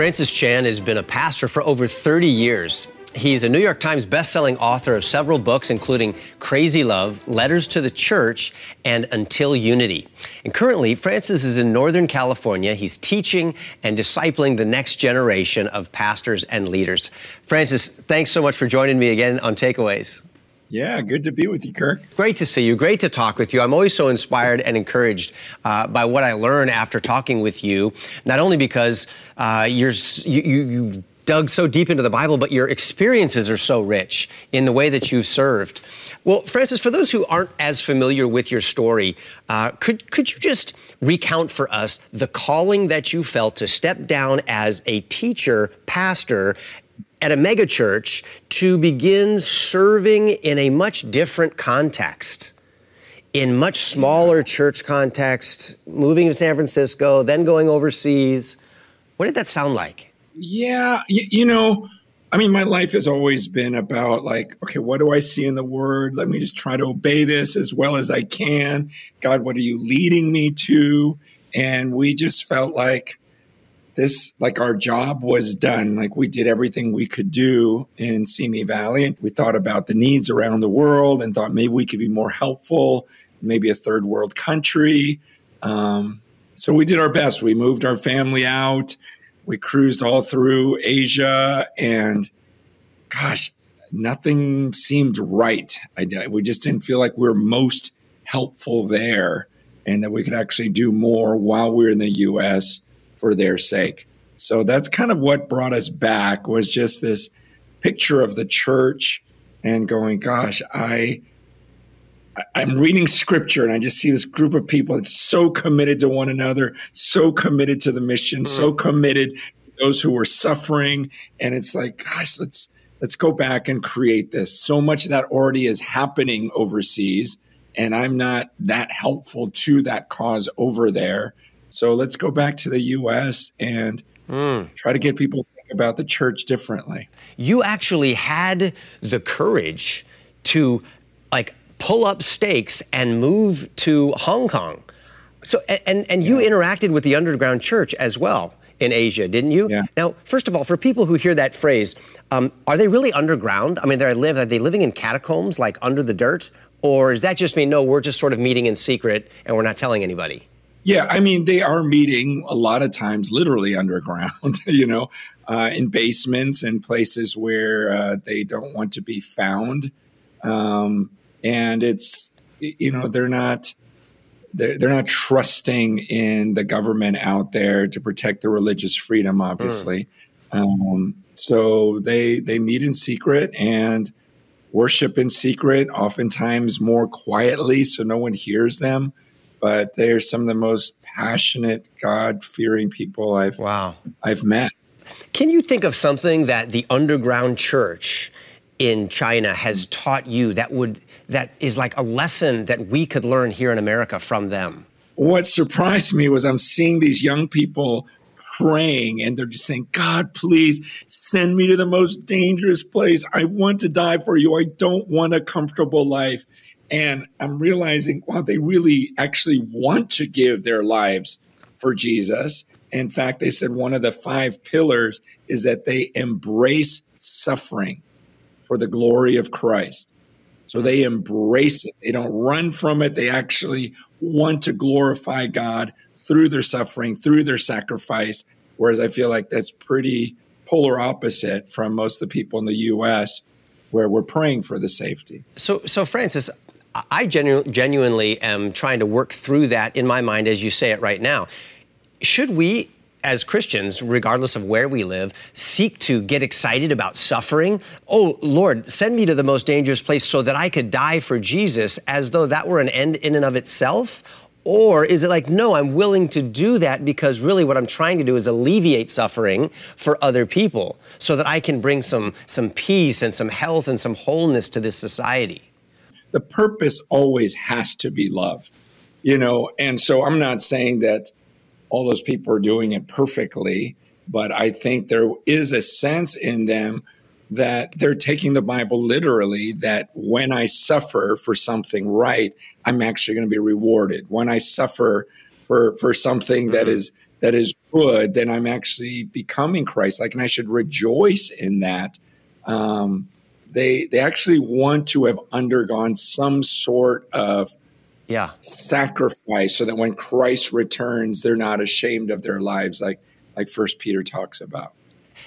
Francis Chan has been a pastor for over 30 years. He's a New York Times bestselling author of several books, including Crazy Love, Letters to the Church, and Until Unity. And currently, Francis is in Northern California. He's teaching and discipling the next generation of pastors and leaders. Francis, thanks so much for joining me again on Takeaways. Yeah, good to be with you, Kirk. Great to see you. Great to talk with you. I'm always so inspired and encouraged uh, by what I learn after talking with you. Not only because uh, you're you, you, you dug so deep into the Bible, but your experiences are so rich in the way that you've served. Well, Francis, for those who aren't as familiar with your story, uh, could could you just recount for us the calling that you felt to step down as a teacher, pastor, at a megachurch to begin serving in a much different context, in much smaller church context, moving to San Francisco, then going overseas. What did that sound like? Yeah, you, you know, I mean, my life has always been about like, okay, what do I see in the word? Let me just try to obey this as well as I can. God, what are you leading me to? And we just felt like this like our job was done. Like we did everything we could do in simi valley. We thought about the needs around the world and thought maybe we could be more helpful maybe a third world country. Um, so we did our best. We moved our family out. We cruised all through asia and gosh nothing seemed right. I, we just didn't feel like we were most helpful there and that we could actually do more while we we're in the us for their sake. So that's kind of what brought us back was just this picture of the church and going, gosh, I I'm reading scripture and I just see this group of people that's so committed to one another, so committed to the mission, so mm-hmm. committed to those who were suffering. And it's like, gosh, let's let's go back and create this. So much of that already is happening overseas. And I'm not that helpful to that cause over there. So let's go back to the U.S. and mm. try to get people to think about the church differently. You actually had the courage to like pull up stakes and move to Hong Kong. So and and you yeah. interacted with the underground church as well in Asia, didn't you? Yeah. Now, first of all, for people who hear that phrase, um, are they really underground? I mean, they live. Are they living in catacombs, like under the dirt, or does that just mean no? We're just sort of meeting in secret and we're not telling anybody. Yeah, I mean, they are meeting a lot of times literally underground, you know, uh, in basements and places where uh, they don't want to be found. Um, and it's, you know, they're not. They're, they're not trusting in the government out there to protect the religious freedom, obviously. Mm. Um, so they they meet in secret and worship in secret, oftentimes more quietly, so no one hears them but they're some of the most passionate, God fearing people I've wow. I've met. Can you think of something that the underground church in China has taught you that would that is like a lesson that we could learn here in America from them? What surprised me was I'm seeing these young people praying and they're just saying, God, please send me to the most dangerous place. I want to die for you. I don't want a comfortable life. And I'm realizing, wow, they really actually want to give their lives for Jesus. In fact, they said one of the five pillars is that they embrace suffering for the glory of Christ. So they embrace it. They don't run from it. They actually want to glorify God through their suffering, through their sacrifice. Whereas I feel like that's pretty polar opposite from most of the people in the US where we're praying for the safety. So, so Francis, I genu- genuinely am trying to work through that in my mind as you say it right now. Should we, as Christians, regardless of where we live, seek to get excited about suffering? Oh, Lord, send me to the most dangerous place so that I could die for Jesus as though that were an end in and of itself? Or is it like, no, I'm willing to do that because really what I'm trying to do is alleviate suffering for other people so that I can bring some, some peace and some health and some wholeness to this society? The purpose always has to be love, you know. And so I'm not saying that all those people are doing it perfectly, but I think there is a sense in them that they're taking the Bible literally that when I suffer for something right, I'm actually going to be rewarded. When I suffer for for something mm-hmm. that is that is good, then I'm actually becoming Christ like, and I should rejoice in that. Um, they they actually want to have undergone some sort of yeah sacrifice so that when Christ returns, they're not ashamed of their lives, like like First Peter talks about.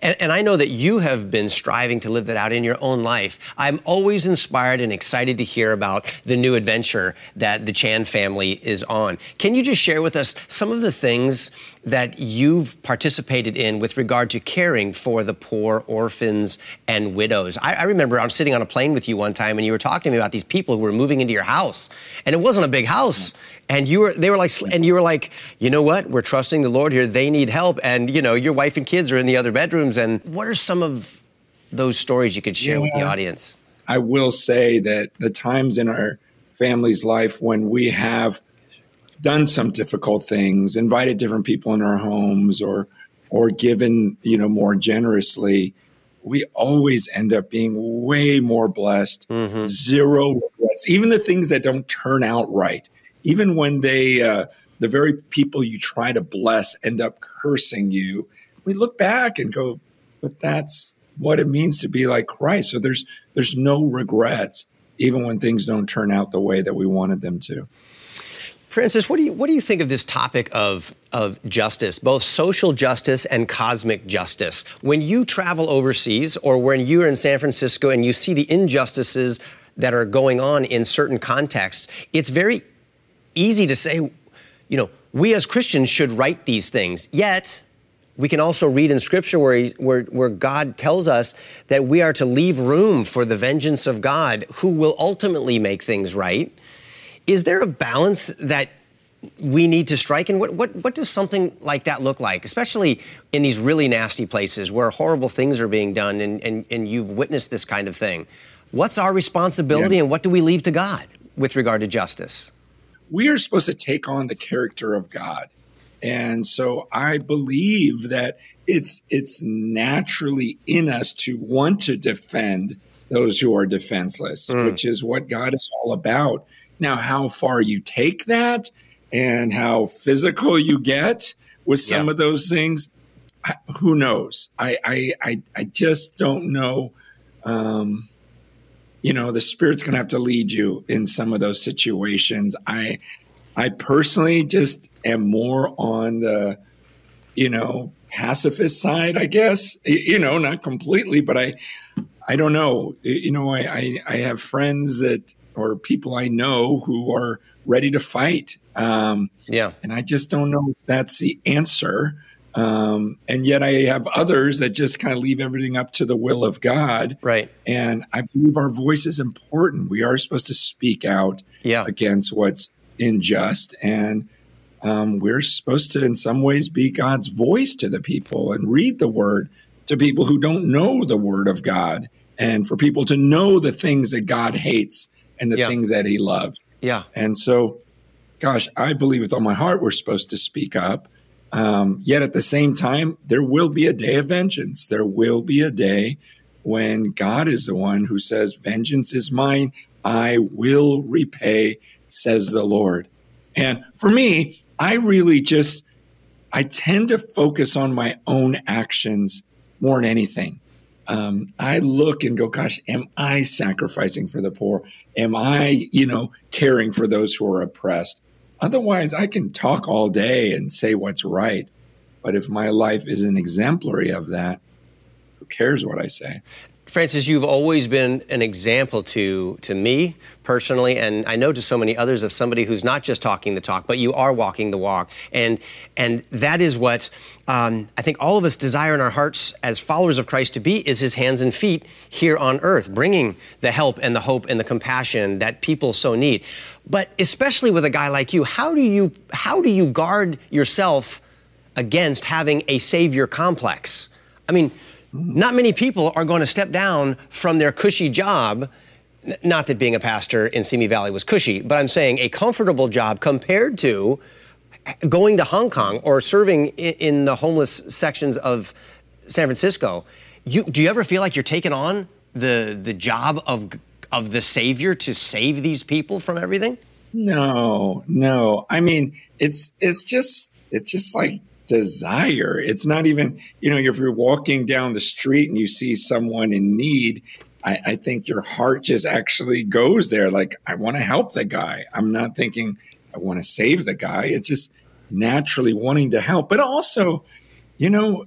And, and, I know that you have been striving to live that out in your own life. I'm always inspired and excited to hear about the new adventure that the Chan family is on. Can you just share with us some of the things that you've participated in with regard to caring for the poor, orphans, and widows? I, I remember I was sitting on a plane with you one time and you were talking to me about these people who were moving into your house. And it wasn't a big house and you were they were like and you were like you know what we're trusting the lord here they need help and you know your wife and kids are in the other bedrooms and what are some of those stories you could share yeah. with the audience i will say that the times in our family's life when we have done some difficult things invited different people in our homes or or given you know more generously we always end up being way more blessed mm-hmm. zero regrets even the things that don't turn out right even when they, uh, the very people you try to bless end up cursing you, we look back and go, but that's what it means to be like Christ. So there's there's no regrets, even when things don't turn out the way that we wanted them to. Francis, what do you what do you think of this topic of of justice, both social justice and cosmic justice? When you travel overseas or when you're in San Francisco and you see the injustices that are going on in certain contexts, it's very easy to say, you know, we as Christians should right these things. Yet, we can also read in Scripture where, where, where God tells us that we are to leave room for the vengeance of God, who will ultimately make things right. Is there a balance that we need to strike? And what, what, what does something like that look like, especially in these really nasty places where horrible things are being done and, and, and you've witnessed this kind of thing? What's our responsibility yeah. and what do we leave to God with regard to justice? we are supposed to take on the character of God. And so I believe that it's it's naturally in us to want to defend those who are defenseless, mm. which is what God is all about. Now, how far you take that and how physical you get with some yeah. of those things, who knows? I, I, I, I just don't know. Um, you know the spirit's going to have to lead you in some of those situations i i personally just am more on the you know pacifist side i guess you know not completely but i i don't know you know i i, I have friends that or people i know who are ready to fight um yeah and i just don't know if that's the answer um, and yet I have others that just kind of leave everything up to the will of God. Right. And I believe our voice is important. We are supposed to speak out yeah. against what's unjust. And um, we're supposed to, in some ways, be God's voice to the people and read the word to people who don't know the word of God and for people to know the things that God hates and the yeah. things that he loves. Yeah. And so, gosh, I believe with all my heart we're supposed to speak up. Um, yet at the same time, there will be a day of vengeance. There will be a day when God is the one who says, Vengeance is mine, I will repay, says the Lord. And for me, I really just, I tend to focus on my own actions more than anything. Um, I look and go, gosh, am I sacrificing for the poor? Am I, you know, caring for those who are oppressed? Otherwise, I can talk all day and say what's right. But if my life isn't exemplary of that, who cares what I say? Francis, you've always been an example to to me personally, and I know to so many others of somebody who's not just talking the talk, but you are walking the walk, and and that is what um, I think all of us desire in our hearts as followers of Christ to be is His hands and feet here on earth, bringing the help and the hope and the compassion that people so need. But especially with a guy like you, how do you how do you guard yourself against having a savior complex? I mean not many people are going to step down from their cushy job. Not that being a pastor in Simi Valley was cushy, but I'm saying a comfortable job compared to going to Hong Kong or serving in the homeless sections of San Francisco. You, do you ever feel like you're taking on the the job of of the savior to save these people from everything? No, no. I mean, it's it's just it's just like desire. It's not even, you know, if you're walking down the street and you see someone in need, I, I think your heart just actually goes there. Like, I want to help the guy. I'm not thinking I want to save the guy. It's just naturally wanting to help. But also, you know,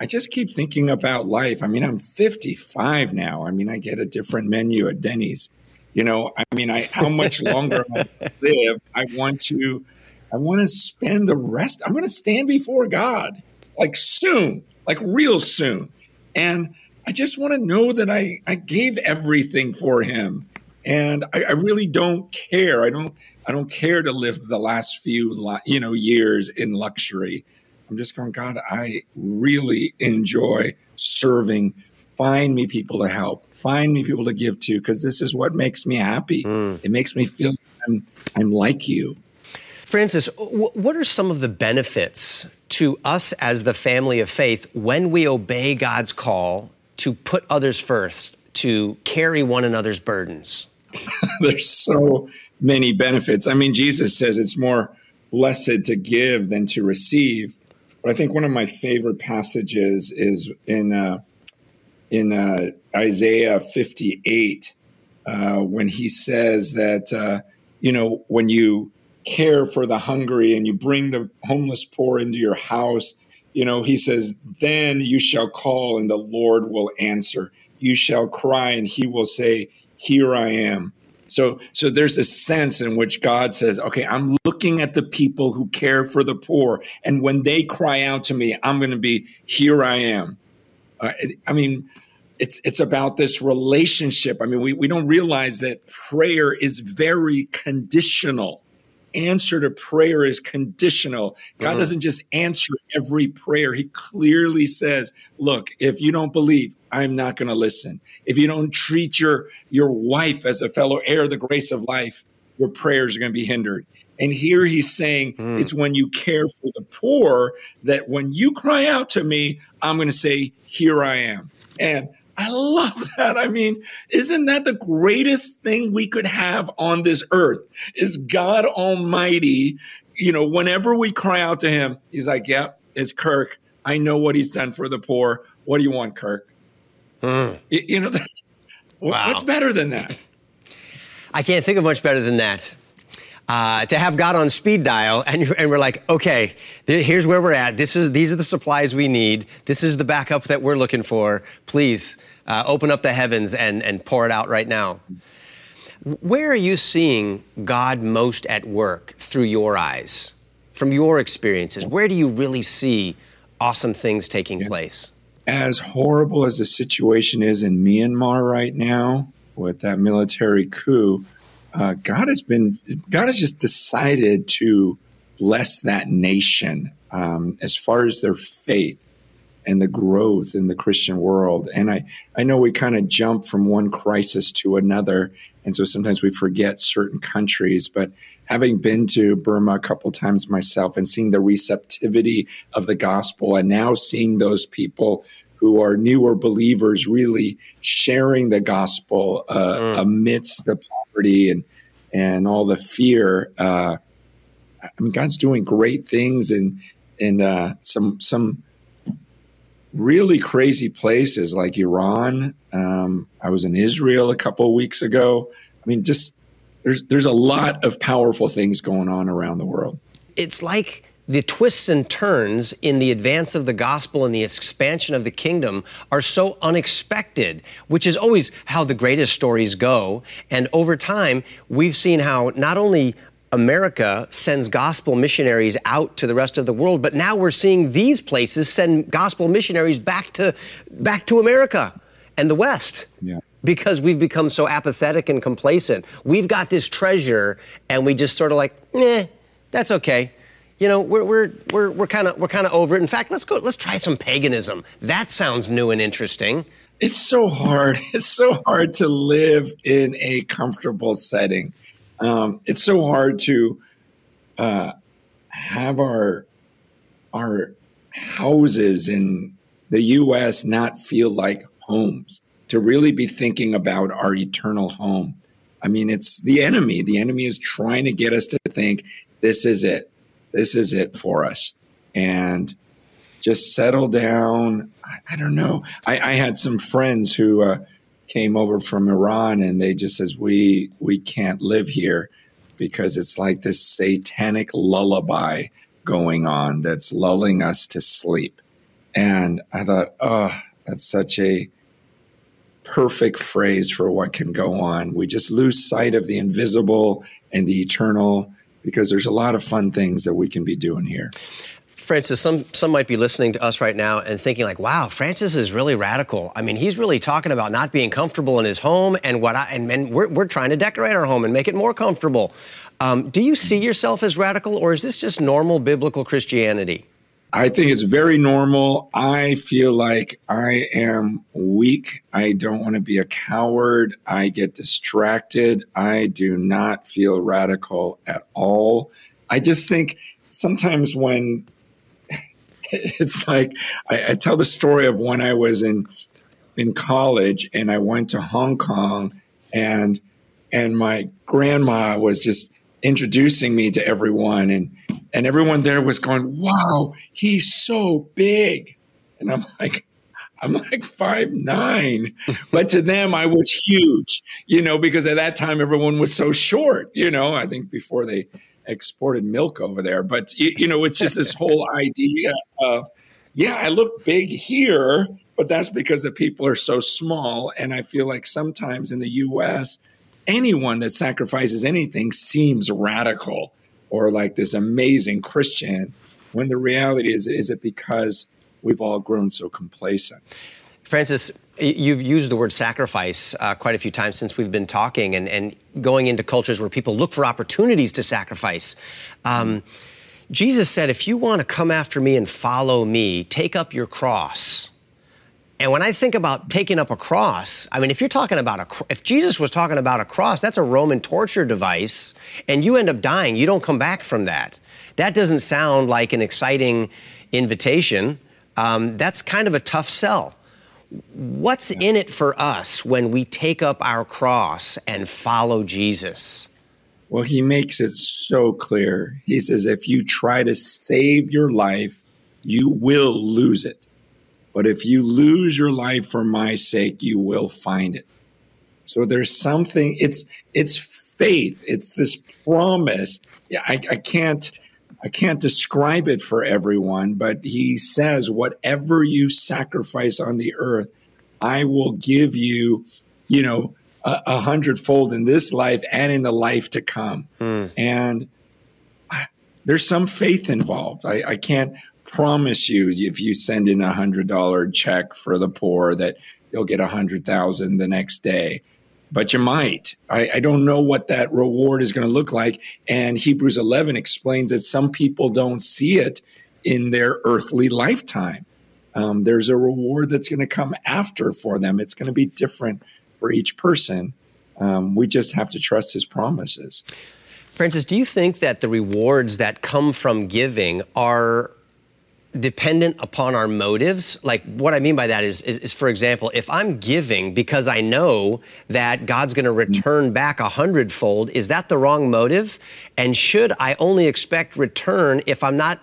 I just keep thinking about life. I mean, I'm 55 now. I mean, I get a different menu at Denny's. You know, I mean, I how much longer I live? I want to, I want to spend the rest. I'm going to stand before God, like soon, like real soon, and I just want to know that I I gave everything for Him, and I, I really don't care. I don't I don't care to live the last few you know years in luxury. I'm just going, God, I really enjoy serving. Find me people to help. Find me people to give to because this is what makes me happy. Mm. It makes me feel I'm, I'm like you. Francis, what are some of the benefits to us as the family of faith when we obey God's call to put others first, to carry one another's burdens? There's so many benefits. I mean, Jesus says it's more blessed to give than to receive. But I think one of my favorite passages is in uh, in uh, Isaiah 58 uh, when he says that uh, you know when you care for the hungry and you bring the homeless poor into your house, you know he says then you shall call and the Lord will answer. You shall cry and he will say, "Here I am." So, so there's a sense in which God says, okay, I'm looking at the people who care for the poor. And when they cry out to me, I'm going to be, here I am. Uh, I mean, it's, it's about this relationship. I mean, we, we don't realize that prayer is very conditional answer to prayer is conditional. God mm-hmm. doesn't just answer every prayer. He clearly says, look, if you don't believe, I'm not going to listen. If you don't treat your, your wife as a fellow heir of the grace of life, your prayers are going to be hindered. And here he's saying mm. it's when you care for the poor that when you cry out to me, I'm going to say, Here I am. And I love that. I mean, isn't that the greatest thing we could have on this earth? Is God Almighty, you know, whenever we cry out to him, he's like, Yep, yeah, it's Kirk. I know what he's done for the poor. What do you want, Kirk? Mm. You, you, know, wow. what's better than that? I can't think of much better than that. Uh, to have God on speed dial, and, and we're like, okay, here's where we're at. This is these are the supplies we need. This is the backup that we're looking for. Please uh, open up the heavens and and pour it out right now. Where are you seeing God most at work through your eyes, from your experiences? Where do you really see awesome things taking yeah. place? As horrible as the situation is in Myanmar right now with that military coup, uh, God has been, God has just decided to bless that nation um, as far as their faith and the growth in the Christian world. And I, I know we kind of jump from one crisis to another. And so sometimes we forget certain countries, but having been to Burma a couple times myself and seeing the receptivity of the gospel and now seeing those people who are newer believers really sharing the gospel uh, mm. amidst the poverty and and all the fear. Uh, I mean, God's doing great things in in uh, some some really crazy places like Iran. Um, I was in Israel a couple of weeks ago. I mean, just there's there's a lot of powerful things going on around the world. It's like the twists and turns in the advance of the gospel and the expansion of the kingdom are so unexpected, which is always how the greatest stories go. And over time, we've seen how not only America sends gospel missionaries out to the rest of the world, but now we're seeing these places send gospel missionaries back to back to America and the West. Yeah. Because we've become so apathetic and complacent. We've got this treasure and we just sort of like, eh, that's okay you know, we're we're we're we're kind of we're kind of over it. In fact, let's go. Let's try some paganism. That sounds new and interesting. It's so hard. It's so hard to live in a comfortable setting. Um, it's so hard to uh, have our our houses in the U.S. not feel like homes. To really be thinking about our eternal home. I mean, it's the enemy. The enemy is trying to get us to think this is it this is it for us. and just settle down. I, I don't know. I, I, had some friends who uh, came over from Iran, and they just says we we can't live here because it's like this satanic lullaby going on that's lulling us to sleep. And I thought, oh, that's such a perfect phrase for what can go on. We just lose sight of the invisible and the eternal because there's a lot of fun things that we can be doing here. Francis, some some might be listening to us right now and thinking like, "Wow, Francis is really radical." I mean, he's really talking about not being comfortable in his home, and what I and, and we're we're trying to decorate our home and make it more comfortable. Um, do you see yourself as radical, or is this just normal biblical Christianity? I think it's very normal. I feel like I am weak. I don't want to be a coward. I get distracted. I do not feel radical at all. I just think sometimes when it's like I, I, tell the story of when I was in in college and I went to Hong Kong and and my grandma was just introducing me to everyone and and everyone there was going, "Wow, he's so big," and I'm like, I'm like five nine, but to them I was huge, you know, because at that time everyone was so short, you know. I think before they exported milk over there, but you, you know, it's just this whole idea of, yeah, I look big here, but that's because the people are so small, and I feel like sometimes in the U.S. Anyone that sacrifices anything seems radical or like this amazing Christian when the reality is, is it because we've all grown so complacent? Francis, you've used the word sacrifice uh, quite a few times since we've been talking and, and going into cultures where people look for opportunities to sacrifice. Um, Jesus said, if you want to come after me and follow me, take up your cross. And when I think about taking up a cross, I mean, if you're talking about a, if Jesus was talking about a cross, that's a Roman torture device, and you end up dying, you don't come back from that. That doesn't sound like an exciting invitation. Um, that's kind of a tough sell. What's in it for us when we take up our cross and follow Jesus? Well, he makes it so clear. He says, if you try to save your life, you will lose it. But if you lose your life for my sake, you will find it. So there's something, it's, it's faith. It's this promise. Yeah, I, I can't, I can't describe it for everyone, but he says, whatever you sacrifice on the earth, I will give you, you know, a, a hundredfold in this life and in the life to come. Mm. And I, there's some faith involved. I, I, can't promise you if you send in a hundred dollar check for the poor that you'll get a hundred thousand the next day. But you might. I, I don't know what that reward is going to look like. And hebrews 11 explains that some people don't see it in their earthly lifetime. Um, there's a reward that's going to come after for them. It's going to be different for each person. Um, we just have to trust his promises. Francis do you think that the rewards that come from giving are dependent upon our motives. Like what I mean by that is, is, is, for example, if I'm giving because I know that God's going to mm. return back a hundredfold, is that the wrong motive? And should I only expect return if I'm not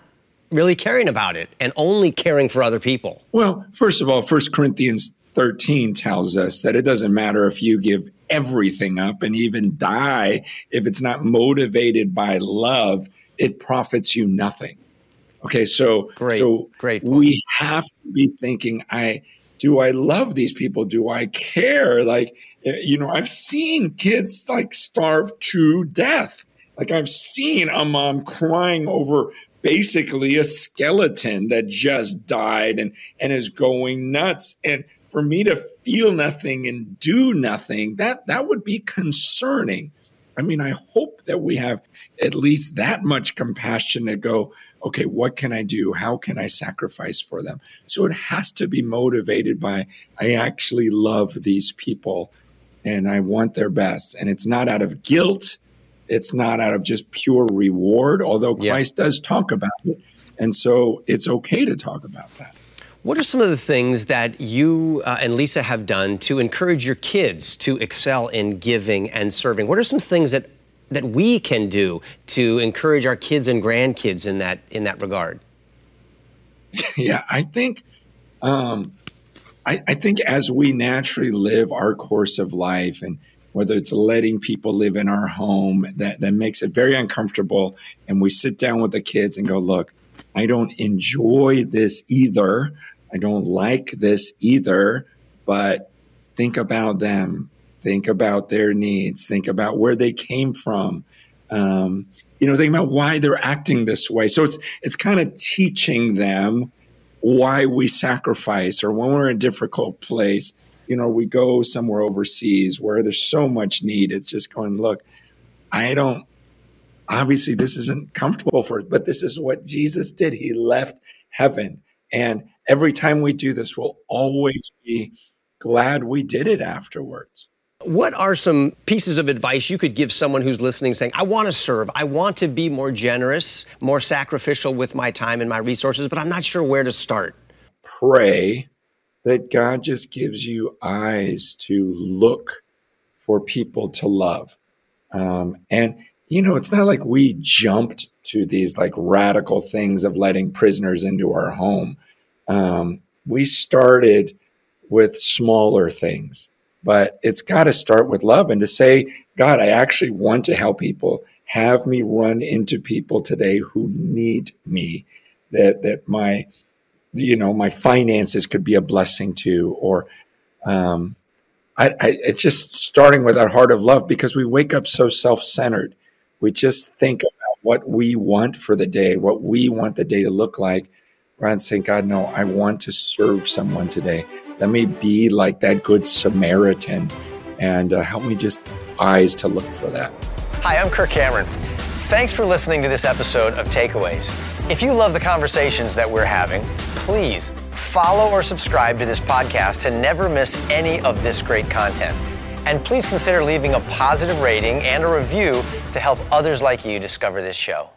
really caring about it and only caring for other people? Well, first of all, First Corinthians 13 tells us that it doesn't matter if you give everything up and even die if it's not motivated by love, it profits you nothing. Okay, so great, so great. We have to be thinking. I do. I love these people. Do I care? Like eh, you know, I've seen kids like starve to death. Like I've seen a mom crying over basically a skeleton that just died and and is going nuts. And for me to feel nothing and do nothing, that that would be concerning. I mean, I hope that we have at least that much compassion to go, okay, what can I do? How can I sacrifice for them? So it has to be motivated by, I actually love these people and I want their best. And it's not out of guilt. It's not out of just pure reward, although Christ yeah. does talk about it. And so it's okay to talk about that. What are some of the things that you uh, and Lisa have done to encourage your kids to excel in giving and serving? What are some things that that we can do to encourage our kids and grandkids in that in that regard? Yeah, I think, um, I, I think as we naturally live our course of life, and whether it's letting people live in our home, that that makes it very uncomfortable, and we sit down with the kids and go, look, I don't enjoy this either. I don't like this either, but think about them. Think about their needs. Think about where they came from. Um, you know, think about why they're acting this way. So it's it's kind of teaching them why we sacrifice or when we're in a difficult place. You know, we go somewhere overseas where there's so much need. It's just going, look, I don't obviously this isn't comfortable for us, but this is what Jesus did. He left heaven. And every time we do this, we'll always be glad we did it afterwards. What are some pieces of advice you could give someone who's listening saying, I want to serve, I want to be more generous, more sacrificial with my time and my resources, but I'm not sure where to start? Pray that God just gives you eyes to look for people to love. Um, and, you know, it's not like we jumped to these like radical things of letting prisoners into our home. Um, we started with smaller things but it's got to start with love and to say, God, I actually want to help people. Have me run into people today who need me. That that my, you know, my finances could be a blessing to, or um, I, I, it's just starting with our heart of love because we wake up so self-centered. We just think about what we want for the day, what we want the day to look like, than saying, God, no, I want to serve someone today. Let me be like that good Samaritan and uh, help me just eyes to look for that. Hi, I'm Kirk Cameron. Thanks for listening to this episode of Takeaways. If you love the conversations that we're having, please follow or subscribe to this podcast to never miss any of this great content. And please consider leaving a positive rating and a review to help others like you discover this show.